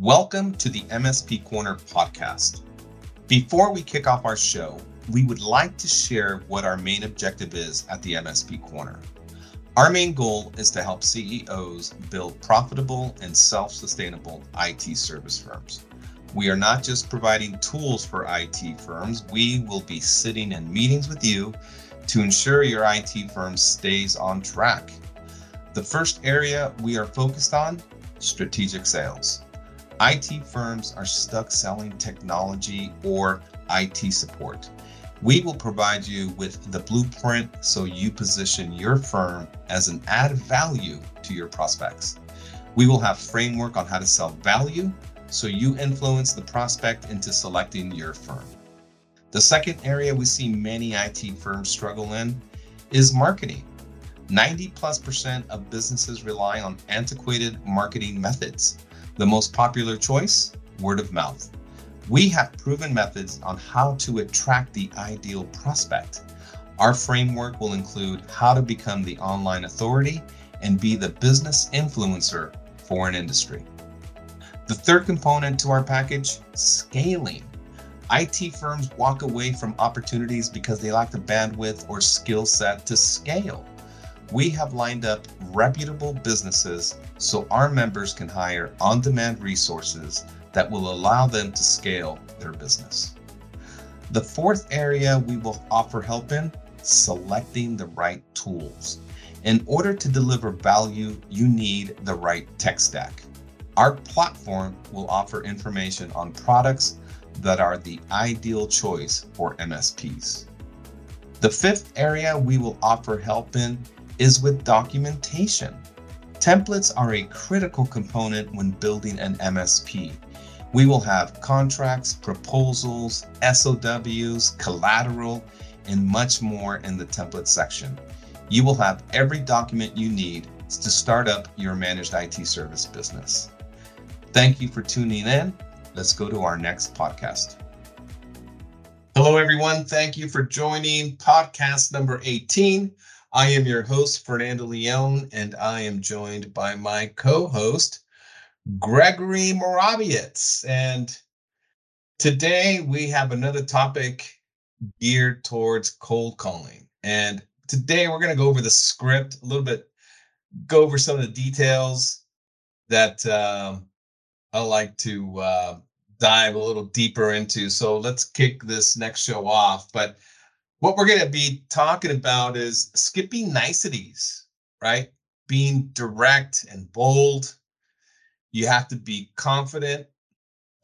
Welcome to the MSP Corner podcast. Before we kick off our show, we would like to share what our main objective is at the MSP Corner. Our main goal is to help CEOs build profitable and self sustainable IT service firms. We are not just providing tools for IT firms, we will be sitting in meetings with you to ensure your IT firm stays on track. The first area we are focused on strategic sales. IT firms are stuck selling technology or IT support. We will provide you with the blueprint so you position your firm as an added value to your prospects. We will have framework on how to sell value so you influence the prospect into selecting your firm. The second area we see many IT firms struggle in is marketing. 90 plus percent of businesses rely on antiquated marketing methods. The most popular choice? Word of mouth. We have proven methods on how to attract the ideal prospect. Our framework will include how to become the online authority and be the business influencer for an industry. The third component to our package scaling. IT firms walk away from opportunities because they lack the bandwidth or skill set to scale we have lined up reputable businesses so our members can hire on demand resources that will allow them to scale their business. The fourth area we will offer help in selecting the right tools. In order to deliver value, you need the right tech stack. Our platform will offer information on products that are the ideal choice for MSPs. The fifth area we will offer help in is with documentation. Templates are a critical component when building an MSP. We will have contracts, proposals, SOWs, collateral, and much more in the template section. You will have every document you need to start up your managed IT service business. Thank you for tuning in. Let's go to our next podcast. Hello, everyone. Thank you for joining podcast number 18 I am your host, Fernando Leon, and I am joined by my co host, Gregory Moravietz. And today we have another topic geared towards cold calling. And today we're going to go over the script a little bit, go over some of the details that um, I like to uh, dive a little deeper into. So let's kick this next show off. But what we're going to be talking about is skipping niceties, right? Being direct and bold. You have to be confident,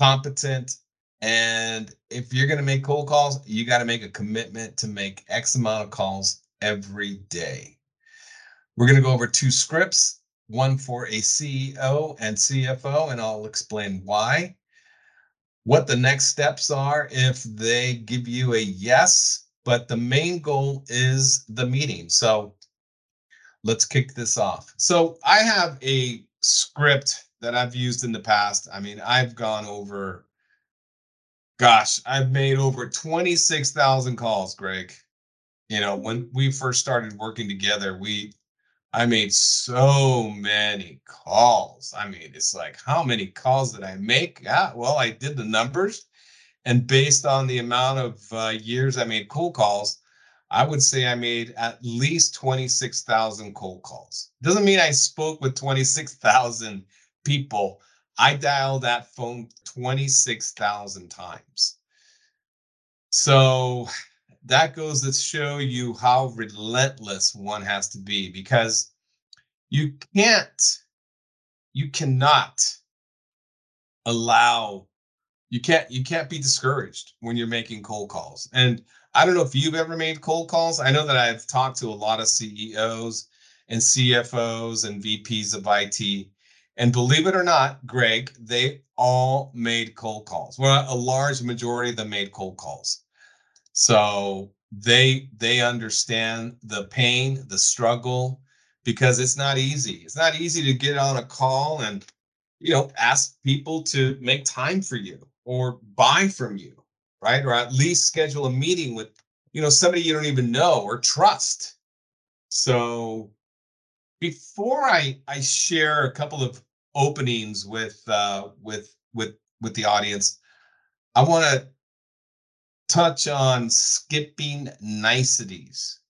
competent, and if you're going to make cold calls, you got to make a commitment to make X amount of calls every day. We're going to go over two scripts, one for a CEO and CFO, and I'll explain why. What the next steps are if they give you a yes but the main goal is the meeting. So let's kick this off. So I have a script that I've used in the past. I mean, I've gone over, gosh, I've made over 26,000 calls, Greg. You know, when we first started working together, we, I made so many calls. I mean, it's like, how many calls did I make? Yeah, well, I did the numbers and based on the amount of uh, years I made cold calls, I would say I made at least 26,000 cold calls. Doesn't mean I spoke with 26,000 people. I dialed that phone 26,000 times. So that goes to show you how relentless one has to be because you can't, you cannot allow you can't you can't be discouraged when you're making cold calls. And I don't know if you've ever made cold calls. I know that I've talked to a lot of CEOs and CFOs and VPs of IT. And believe it or not, Greg, they all made cold calls. Well, a large majority of them made cold calls. So they they understand the pain, the struggle, because it's not easy. It's not easy to get on a call and you know ask people to make time for you or buy from you, right? Or at least schedule a meeting with, you know, somebody you don't even know or trust. So before I I share a couple of openings with uh, with with with the audience, I want to touch on skipping niceties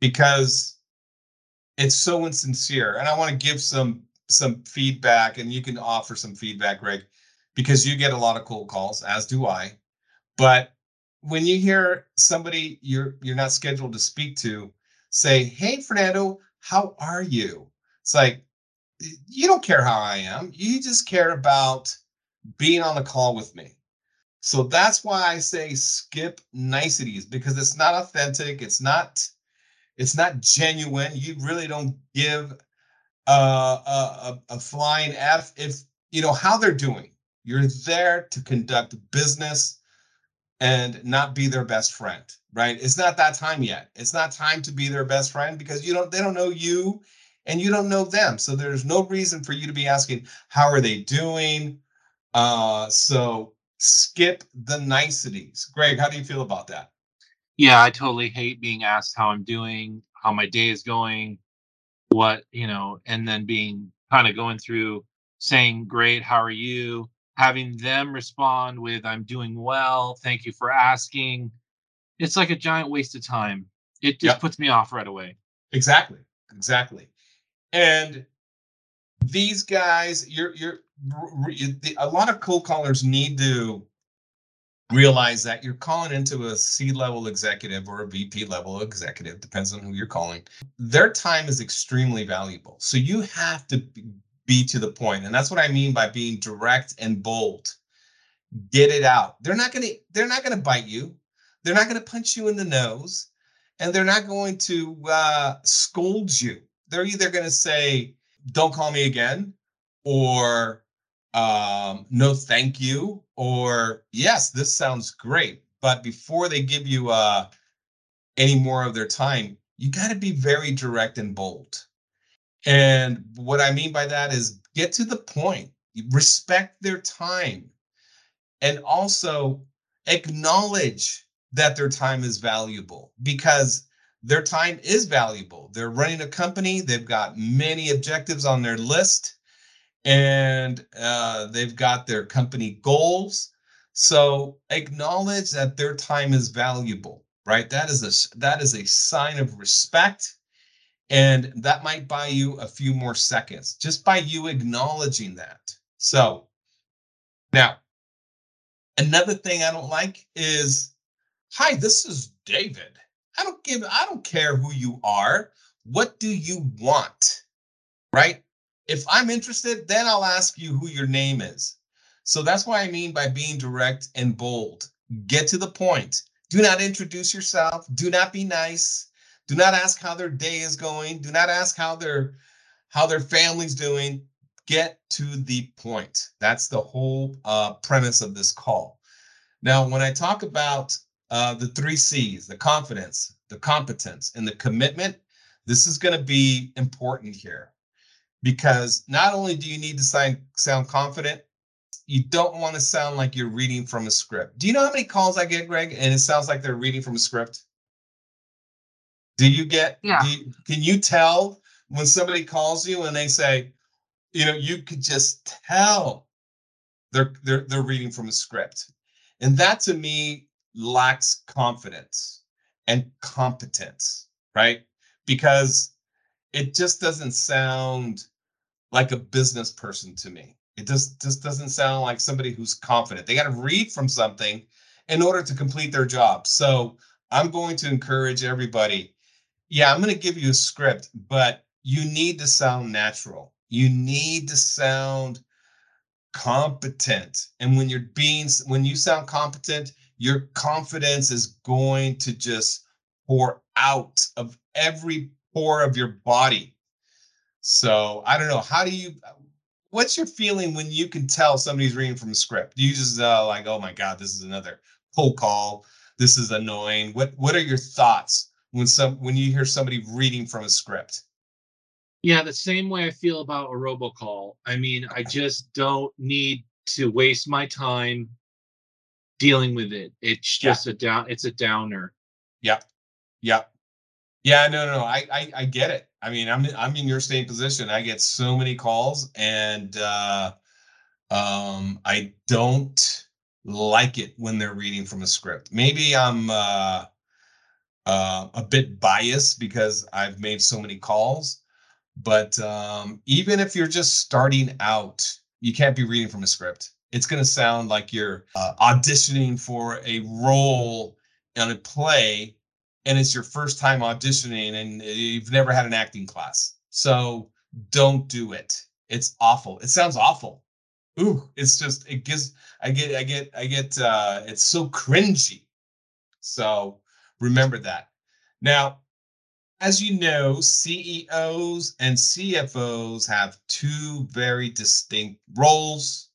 because it's so insincere and i want to give some some feedback and you can offer some feedback greg because you get a lot of cold calls as do i but when you hear somebody you're you're not scheduled to speak to say hey fernando how are you it's like you don't care how i am you just care about being on the call with me so that's why i say skip niceties because it's not authentic it's not it's not genuine. You really don't give uh, a, a flying F if you know how they're doing. You're there to conduct business and not be their best friend, right? It's not that time yet. It's not time to be their best friend because you don't they don't know you and you don't know them. So there's no reason for you to be asking how are they doing? Uh so skip the niceties. Greg, how do you feel about that? yeah, I totally hate being asked how I'm doing, how my day is going, what, you know, and then being kind of going through saying, Great, how are you? Having them respond with, I'm doing well. Thank you for asking. It's like a giant waste of time. It just yep. puts me off right away. Exactly. Exactly. And these guys, you're, you're, a lot of cold callers need to realize that you're calling into a C level executive or a VP level executive, depends on who you're calling. Their time is extremely valuable. So you have to be to the point. And that's what I mean by being direct and bold. Get it out. They're not going to they're not going to bite you. They're not going to punch you in the nose and they're not going to uh, scold you. They're either going to say, "Don't call me again," or um, no thank you or yes this sounds great but before they give you uh, any more of their time you got to be very direct and bold and what i mean by that is get to the point respect their time and also acknowledge that their time is valuable because their time is valuable they're running a company they've got many objectives on their list and uh, they've got their company goals. So acknowledge that their time is valuable, right? That is a that is a sign of respect, and that might buy you a few more seconds just by you acknowledging that. So now, another thing I don't like is, "Hi, this is David. I don't give I don't care who you are. What do you want?" Right? if I'm interested, then I'll ask you who your name is. So that's what I mean by being direct and bold. Get to the point. Do not introduce yourself. Do not be nice. Do not ask how their day is going. Do not ask how their how their family's doing. Get to the point. That's the whole uh, premise of this call. Now, when I talk about uh, the three C's, the confidence, the competence, and the commitment, this is going to be important here because not only do you need to sign, sound confident, you don't want to sound like you're reading from a script. Do you know how many calls I get, Greg? And it sounds like they're reading from a script. Do you get? Yeah. You, can you tell when somebody calls you and they say, you know, you could just tell they're they're they're reading from a script, and that to me lacks confidence and competence, right? Because it just doesn't sound like a business person to me. It just just doesn't sound like somebody who's confident. They got to read from something in order to complete their job. So I'm going to encourage everybody. Yeah, I'm going to give you a script, but you need to sound natural. You need to sound competent. And when you're being when you sound competent, your confidence is going to just pour out of every pore of your body so I don't know. How do you? What's your feeling when you can tell somebody's reading from a script? Do you just uh, like, oh my god, this is another cold call. This is annoying. What What are your thoughts when some when you hear somebody reading from a script? Yeah, the same way I feel about a robocall. I mean, I just don't need to waste my time dealing with it. It's just yeah. a down. It's a downer. Yep. Yep. Yeah. No. No. no. I, I I get it. I mean, I'm I'm in your same position. I get so many calls, and uh, Um, I don't like it when they're reading from a script. Maybe I'm uh, uh, a bit biased because I've made so many calls. But um, even if you're just starting out, you can't be reading from a script. It's going to sound like you're uh, auditioning for a role in a play and it's your first time auditioning and you've never had an acting class. So don't do it. It's awful. It sounds awful. Ooh, it's just it gives I get I get I get uh it's so cringy. So remember that. Now, as you know, CEOs and CFOs have two very distinct roles.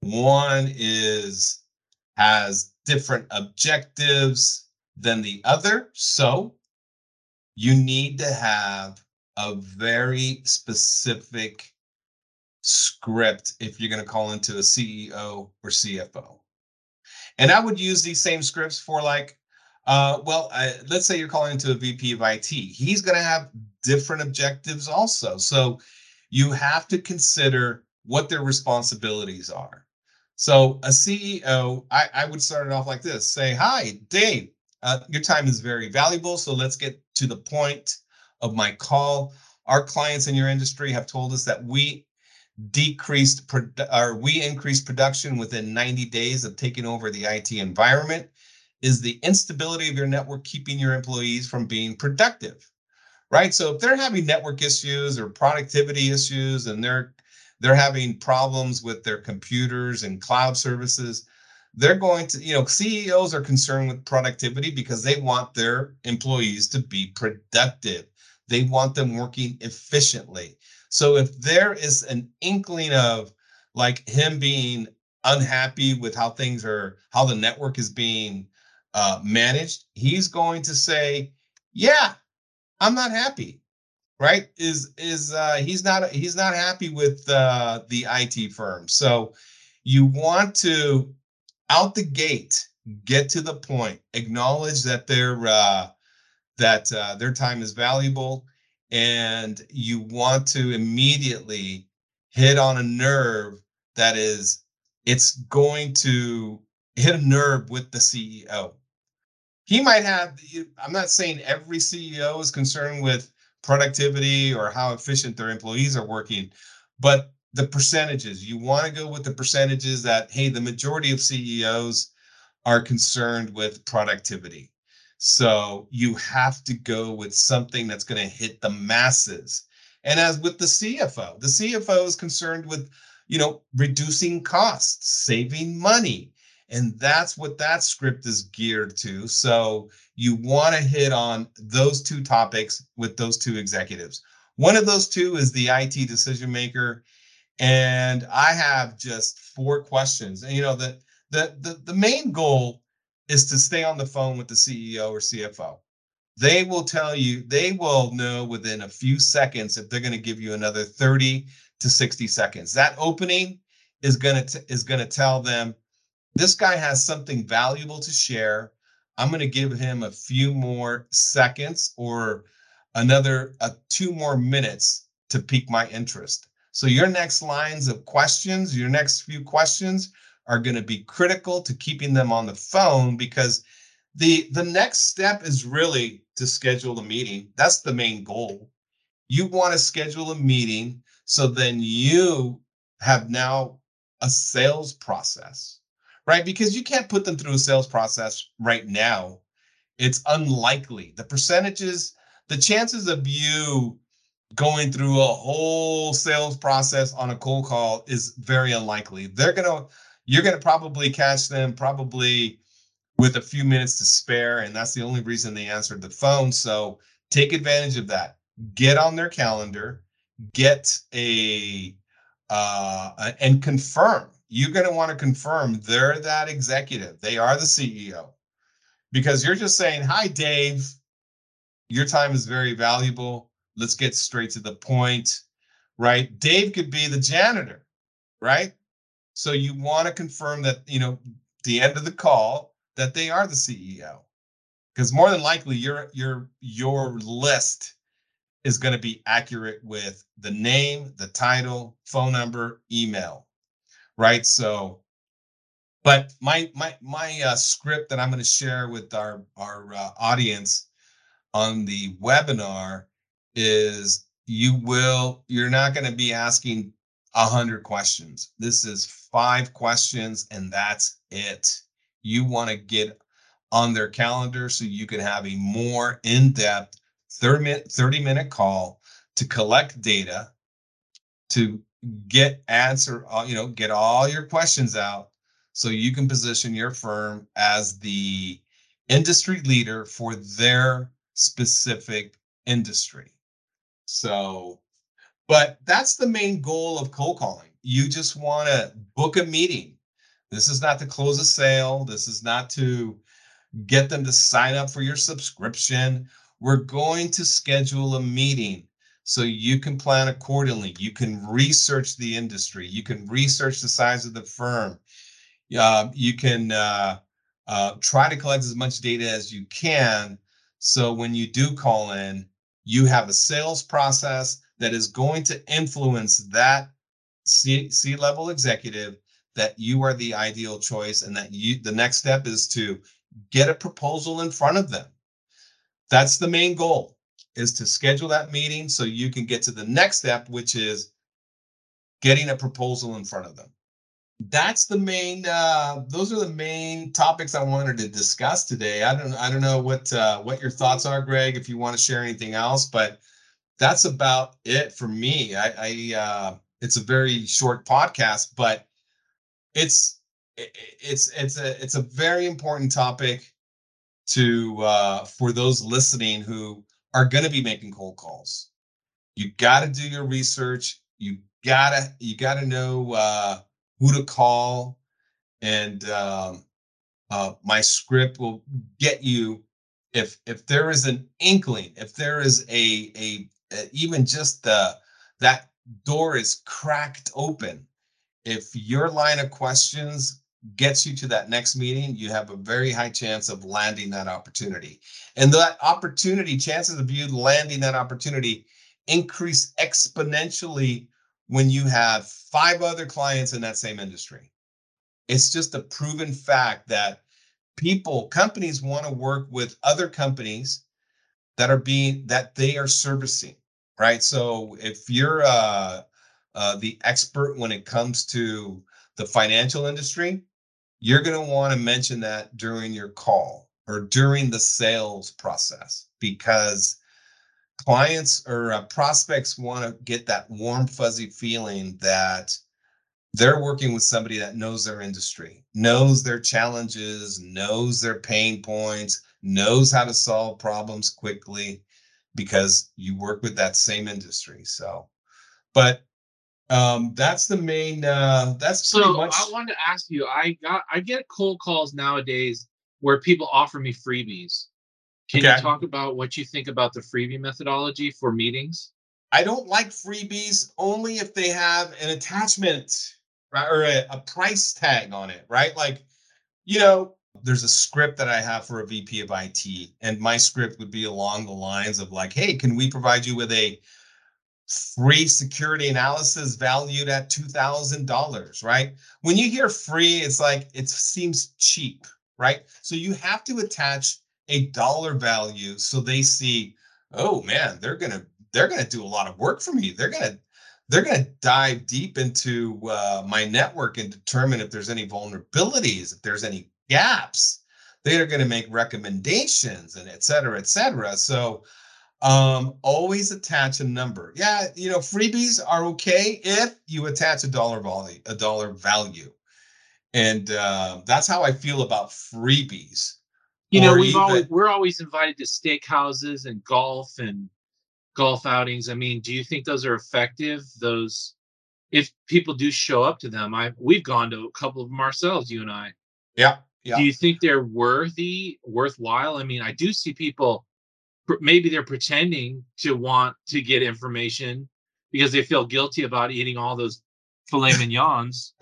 One is has different objectives than the other. So you need to have a very specific script if you're going to call into a CEO or CFO. And I would use these same scripts for like, uh, well, uh, let's say you're calling into a VP of IT. He's going to have different objectives also. So you have to consider what their responsibilities are. So a CEO, I, I would start it off like this: Say, "Hi, Dave. Uh, your time is very valuable. So let's get to the point of my call. Our clients in your industry have told us that we decreased or we increased production within 90 days of taking over the IT environment. Is the instability of your network keeping your employees from being productive? Right. So if they're having network issues or productivity issues and they're they're having problems with their computers and cloud services, they're going to, you know, CEOs are concerned with productivity because they want their employees to be productive. They want them working efficiently. So if there is an inkling of like him being unhappy with how things are, how the network is being uh, managed, he's going to say, "Yeah, I'm not happy." Right? Is is uh, he's not he's not happy with uh, the IT firm. So you want to out the gate get to the point, acknowledge that their uh, that uh, their time is valuable, and you want to immediately hit on a nerve that is it's going to hit a nerve with the CEO. He might have, I'm not saying every CEO is concerned with productivity or how efficient their employees are working, but the percentages, you want to go with the percentages that, hey, the majority of CEOs are concerned with productivity. So you have to go with something that's going to hit the masses. And as with the CFO, the CFO is concerned with, you know, reducing costs, saving money. And that's what that script is geared to. So you want to hit on those two topics with those two executives. One of those two is the IT decision maker. And I have just four questions. And you know, the the the, the main goal is to stay on the phone with the CEO or CFO. They will tell you, they will know within a few seconds if they're going to give you another 30 to 60 seconds. That opening is going to is going to tell them this guy has something valuable to share. I'm going to give him a few more seconds or another uh, two more minutes to pique my interest. So your next lines of questions, your next few questions are going to be critical to keeping them on the phone because the the next step is really to schedule a meeting that's the main goal you want to schedule a meeting so then you have now a sales process right because you can't put them through a sales process right now it's unlikely the percentages the chances of you going through a whole sales process on a cold call is very unlikely they're to you're to probably catch them probably with a few minutes to spare. And that's the only reason they answered the phone. So take advantage of that. Get on their calendar, get a, uh, and confirm. You're going to want to confirm they're that executive, they are the CEO. Because you're just saying, Hi, Dave, your time is very valuable. Let's get straight to the point, right? Dave could be the janitor, right? So you want to confirm that, you know, the end of the call that they are the CEO. Because more than likely your your your list is going to be accurate with the name, the title, phone number, email. Right? So, but my my my uh, script that I'm going to share with our our uh, audience on the webinar is you will you're not going to be asking a hundred questions. This is five questions and that's it. You want to get on their calendar so you can have a more in-depth 30 minute 30 minute call to collect data to get answer uh, you know get all your questions out so you can position your firm as the industry leader for their specific industry. So but that's the main goal of cold calling. You just want to book a meeting. This is not to close a sale. This is not to get them to sign up for your subscription. We're going to schedule a meeting so you can plan accordingly. You can research the industry. You can research the size of the firm. Uh, you can uh, uh, try to collect as much data as you can. So when you do call in, you have a sales process that is going to influence that C, C level executive that you are the ideal choice and that you the next step is to get a proposal in front of them. That's the main goal is to schedule that meeting so you can get to the next step, which is getting a proposal in front of them. That's the main. Uh, those are the main topics I wanted to discuss today. I don't. I don't know what uh, what your thoughts are, Greg. If you want to share anything else, but that's about it for me. I. I uh, it's a very short podcast, but it's it's it's a it's a very important topic to uh, for those listening who are going to be making cold calls. You got to do your research. You gotta you gotta know uh, who to call, and um, uh, my script will get you if if there is an inkling, if there is a a, a even just the that door is cracked open. If your line of questions gets you to that next meeting, you have a very high chance of landing that opportunity. And that opportunity, chances of you landing that opportunity increase exponentially when you have five other clients in that same industry. It's just a proven fact that people, companies want to work with other companies that are being that they are servicing, right? So if you're uh, uh, the expert when it comes to the financial industry, you're going to want to mention that during your call or during the sales process because clients or uh, prospects want to get that warm fuzzy feeling that they're working with somebody that knows their industry knows their challenges knows their pain points knows how to solve problems quickly because you work with that same industry so. But um, that's the main. Uh, that's so. Much... I wanted to ask you. I got. I get cold calls nowadays where people offer me freebies. Can okay. you talk about what you think about the freebie methodology for meetings? I don't like freebies only if they have an attachment right, or a, a price tag on it, right? Like, you know, there's a script that I have for a VP of IT, and my script would be along the lines of like, "Hey, can we provide you with a free security analysis valued at $2,000, right? When you hear free, it's like it seems cheap, right? So you have to attach a dollar value so they see, oh man, they're going to they're going to do a lot of work for me. They're going to they're going to dive deep into uh, my network and determine if there's any vulnerabilities, if there's any gaps. They are going to make recommendations and et cetera, et cetera. So um, always attach a number. Yeah, you know, freebies are okay if you attach a dollar value, a dollar value. And uh, that's how I feel about freebies. You know, we've even, always we're always invited to steakhouses and golf and golf outings. I mean, do you think those are effective? Those if people do show up to them, I we've gone to a couple of them ourselves, you and I. Yeah. Yeah. Do you think they're worthy, worthwhile? I mean, I do see people maybe they're pretending to want to get information because they feel guilty about eating all those filet mignons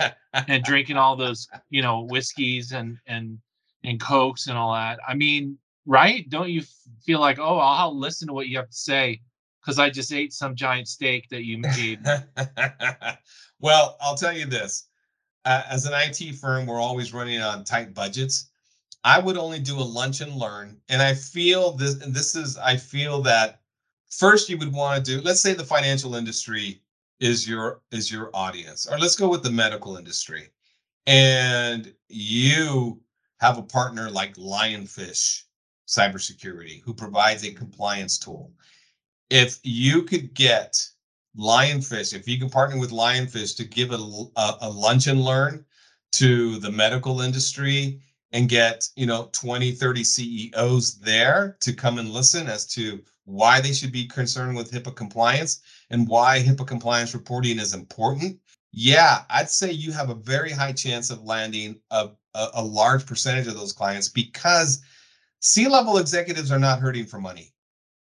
and drinking all those you know whiskeys and and and cokes and all that. I mean right? Don't you feel like oh i'll listen to what you have to say because i just ate some giant steak that you made. Well i'll tell you this. Uh, as an IT firm, we're always running on tight budgets. I would only do a lunch and learn. And I feel this, and this is, I feel that first you would want to do, let's say the financial industry is your is your audience. Or let's go with the medical industry. And you have a partner like Lionfish Cybersecurity who provides a compliance tool. If you could get Lionfish, if you can partner with Lionfish to give a, a, a lunch and learn to the medical industry and get you know 20 30 ceos there to come and listen as to why they should be concerned with hipaa compliance and why hipaa compliance reporting is important yeah i'd say you have a very high chance of landing a, a, a large percentage of those clients because c-level executives are not hurting for money.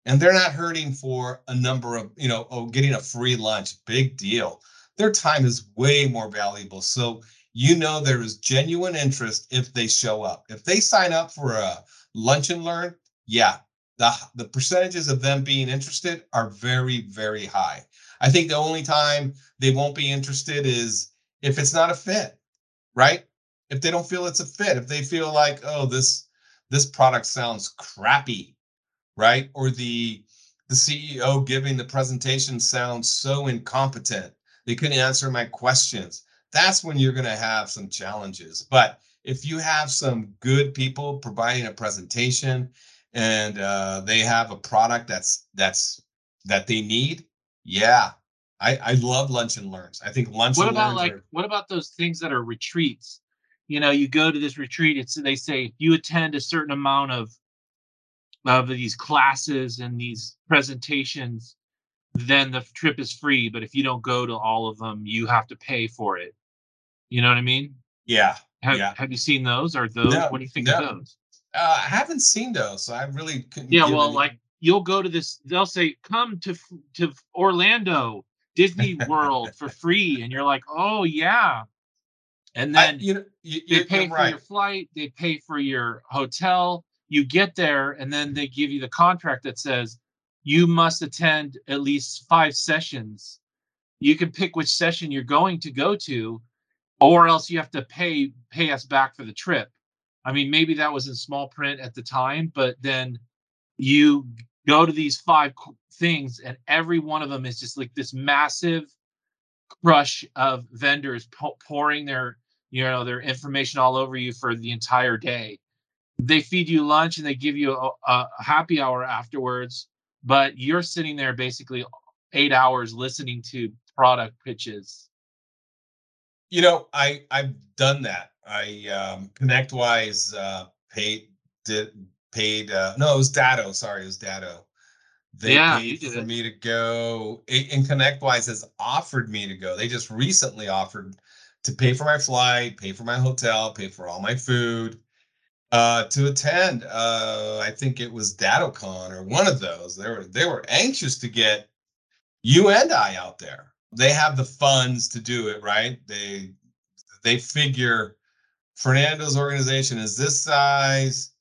And they're not hurting for a number of you know oh getting a free lunch big deal. Their time is way more valuable. So you know there is genuine interest if they show up. If they sign up for a lunch and learn, yeah, the, the percentages of them being interested are very, very high. I think the only time they won't be interested is if it's not a fit, right? If they don't feel it's a fit, if they feel like, oh, this this product sounds crappy, right? Or the the CEO giving the presentation sounds so incompetent. They couldn't answer my questions that's when you're going to have some challenges. But if you have some good people providing a presentation and uh, they have a product that's that's that they need, yeah, I, I love lunch and learns. I think lunch. What about like are, what about those things that are retreats? You know, you go to this retreat. It's they say you attend a certain amount of of these classes and these presentations, then the trip is free. But if you don't go to all of them, you have to pay for it. You know what I mean? Yeah. Have, yeah. have you seen those or those? No, what do you think no. of those? Uh, I haven't seen those, so I really couldn't. Yeah, well, any... like you'll go to this, they'll say, "Come to to Orlando Disney World for free," and you're like, "Oh yeah." And then I, you you, they pay for right. your flight, they pay for your hotel. You get there, and then they give you the contract that says you must attend at least five sessions. You can pick which session you're going to go to, or else you have to pay pay us back for the trip. I mean, maybe that was in small print at the time, but then you go to these five things, and every one of them is just like this massive crush of vendors pouring their you know their information all over you for the entire day. They feed you lunch and they give you a, a happy hour afterwards, but you're sitting there basically eight hours listening to product pitches you know, I I've done that. I um, ConnectWise uh, paid did paid. Uh, no, it was Datto. Sorry, it was Datto. They yeah, paid for it. me to go, and ConnectWise has offered me to go. They just recently offered to pay for my flight, pay for my hotel, pay for all my food uh, to attend. Uh, I think it was DattoCon or one of those. They were they were anxious to get you and I out there they have the funds to do it, right? They they figure Fernando's organization is this size.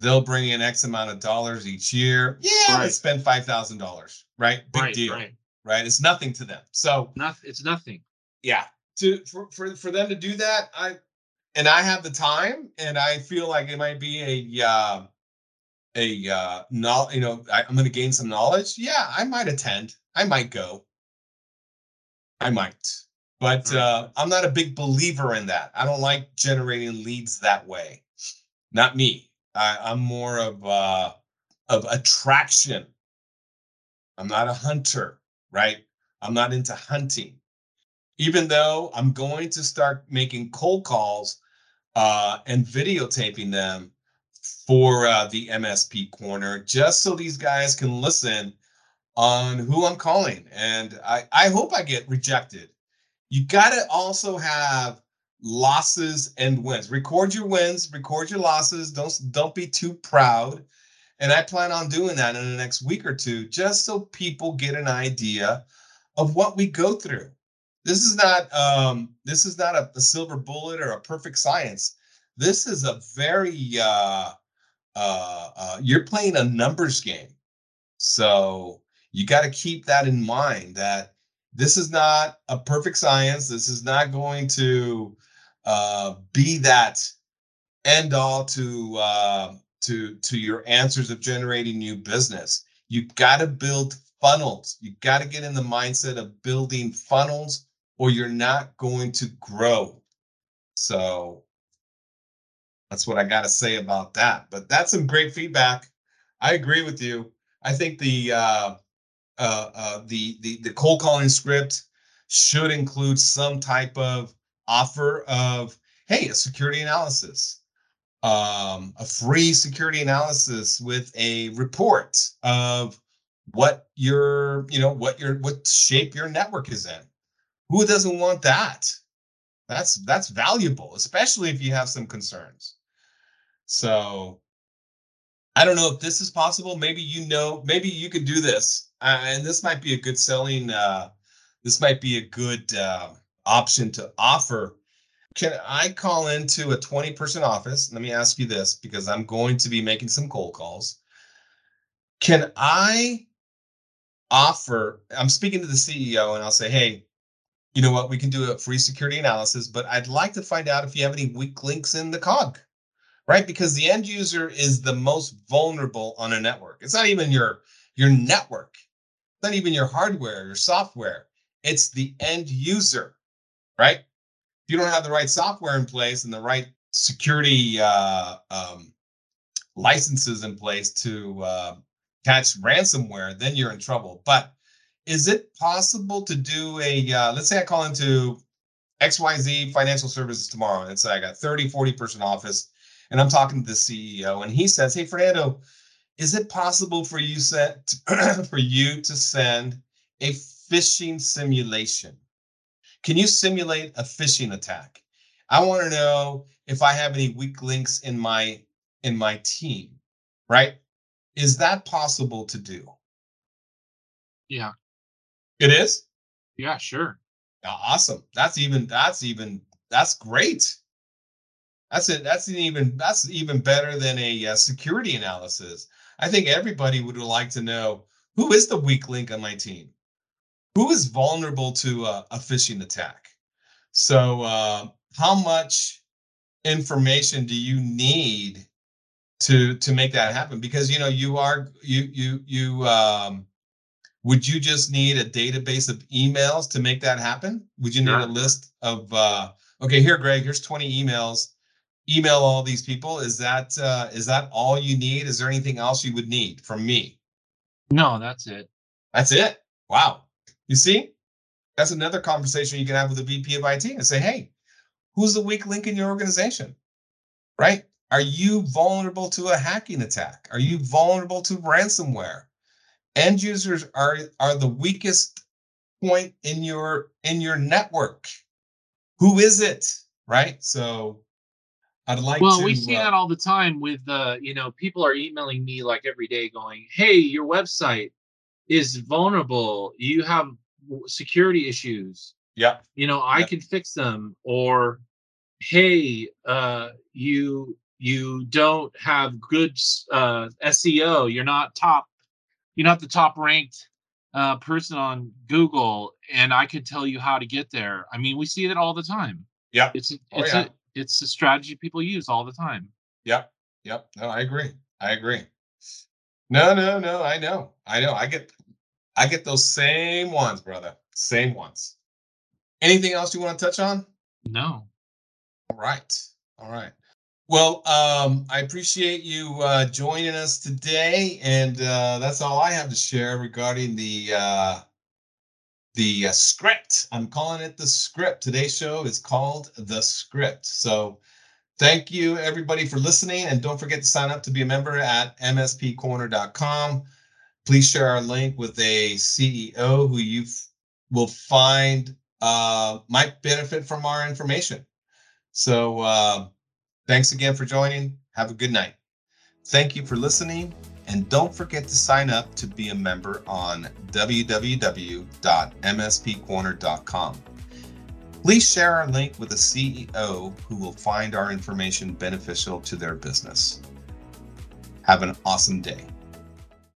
They'll bring in X amount of dollars each year. Yeah, right. spend five thousand dollars, right? Big right, deal, right. right? It's nothing to them. So nothing. It's nothing. Yeah. To for, for for them to do that, I and I have the time, and I feel like it might be a uh, a uh, no, you know, I, I'm going to gain some knowledge. Yeah, I might attend. I might go. I might, but uh, I'm not a big believer in that. I don't like generating leads that way. Not me. I, I'm more of uh, of attraction. I'm not a hunter, right? I'm not into hunting. Even though I'm going to start making cold calls uh, and videotaping them for uh, the MSP corner, just so these guys can listen on who I'm calling. And I, I hope I get rejected. You got to also have losses and wins. Record your wins, record your losses. Don't don't be too proud. And I plan on doing that in the next week or two, just so people get an idea of what we go through. This is not um, this is not a, a silver bullet or a perfect science. This is a very uh, uh, uh, you're playing a numbers game. So you got to keep that in mind that this is not a perfect science. This is not going to uh, be that end all to uh, to to your answers of generating new business. You've got to build funnels. You got to get in the mindset of building funnels, or you're not going to grow. So that's what I got to say about that. But that's some great feedback. I agree with you. I think the uh, uh, uh, the the the cold calling script should include some type of offer of hey a security analysis um, a free security analysis with a report of what your you know what your what shape your network is in who doesn't want that that's that's valuable especially if you have some concerns so i don't know if this is possible maybe you know maybe you could do this uh, and this might be a good selling uh, this might be a good uh, option to offer can I call into a 20 person office? Let me ask you this because I'm going to be making some cold calls. Can I offer? I'm speaking to the CEO and I'll say, hey, you know what? We can do a free security analysis, but I'd like to find out if you have any weak links in the cog, right? Because the end user is the most vulnerable on a network. It's not even your your network, it's not even your hardware, your software. It's the end user, right? If you don't have the right software in place and the right security uh, um, licenses in place to uh, catch ransomware, then you're in trouble. But is it possible to do a, uh, let's say I call into XYZ financial services tomorrow, and say I got 30, 40 person office, and I'm talking to the CEO, and he says, Hey, Fernando, is it possible for you set for you to send a phishing simulation? Can you simulate a phishing attack? I want to know if I have any weak links in my in my team, right? Is that possible to do? Yeah. It is? Yeah, sure. Awesome. That's even that's even that's great. That's it. That's even that's even better than a, uh, security analysis. I think everybody would like to know who is the weak link on my team who is vulnerable to a, a phishing attack? So, uh, how much information do you need to to make that happen? Because you know you are you you you um, would you just need a database of emails to make that happen? Would you need a list of uh, okay here, Greg? Here's 20 emails. Email all these people. Is that uh, is that all you need? Is there anything else you would need from me? No, that's it. That's it. Wow. You see, that's another conversation you can have with the VP of IT and say, hey, who's the weak link in your organization? Right? Are you vulnerable to a hacking attack? Are you vulnerable to ransomware? End users are, are the weakest point in your in your network. Who is it? Right? So I'd like well, to, we see uh, that all the time with uh, you know, people are emailing me like every day going, Hey, your website is vulnerable, you have security issues. Yeah. You know, I can fix them or hey, uh you you don't have good uh SEO, you're not top you're not the top ranked uh person on Google and I could tell you how to get there. I mean, we see that all the time. Yeah. It's oh, it's oh, yeah. a it's a strategy people use all the time. Yep. Yep. No, I agree. I agree. No, no, no. I know. I know. I get I get those same ones, brother. Same ones. Anything else you want to touch on? No. All right. All right. Well, um, I appreciate you uh, joining us today, and uh, that's all I have to share regarding the uh, the uh, script. I'm calling it the script. Today's show is called the script. So, thank you everybody for listening, and don't forget to sign up to be a member at mspcorner.com please share our link with a CEO who you will find uh, might benefit from our information. So uh, thanks again for joining. Have a good night. Thank you for listening. And don't forget to sign up to be a member on www.mspcorner.com. Please share our link with a CEO who will find our information beneficial to their business. Have an awesome day.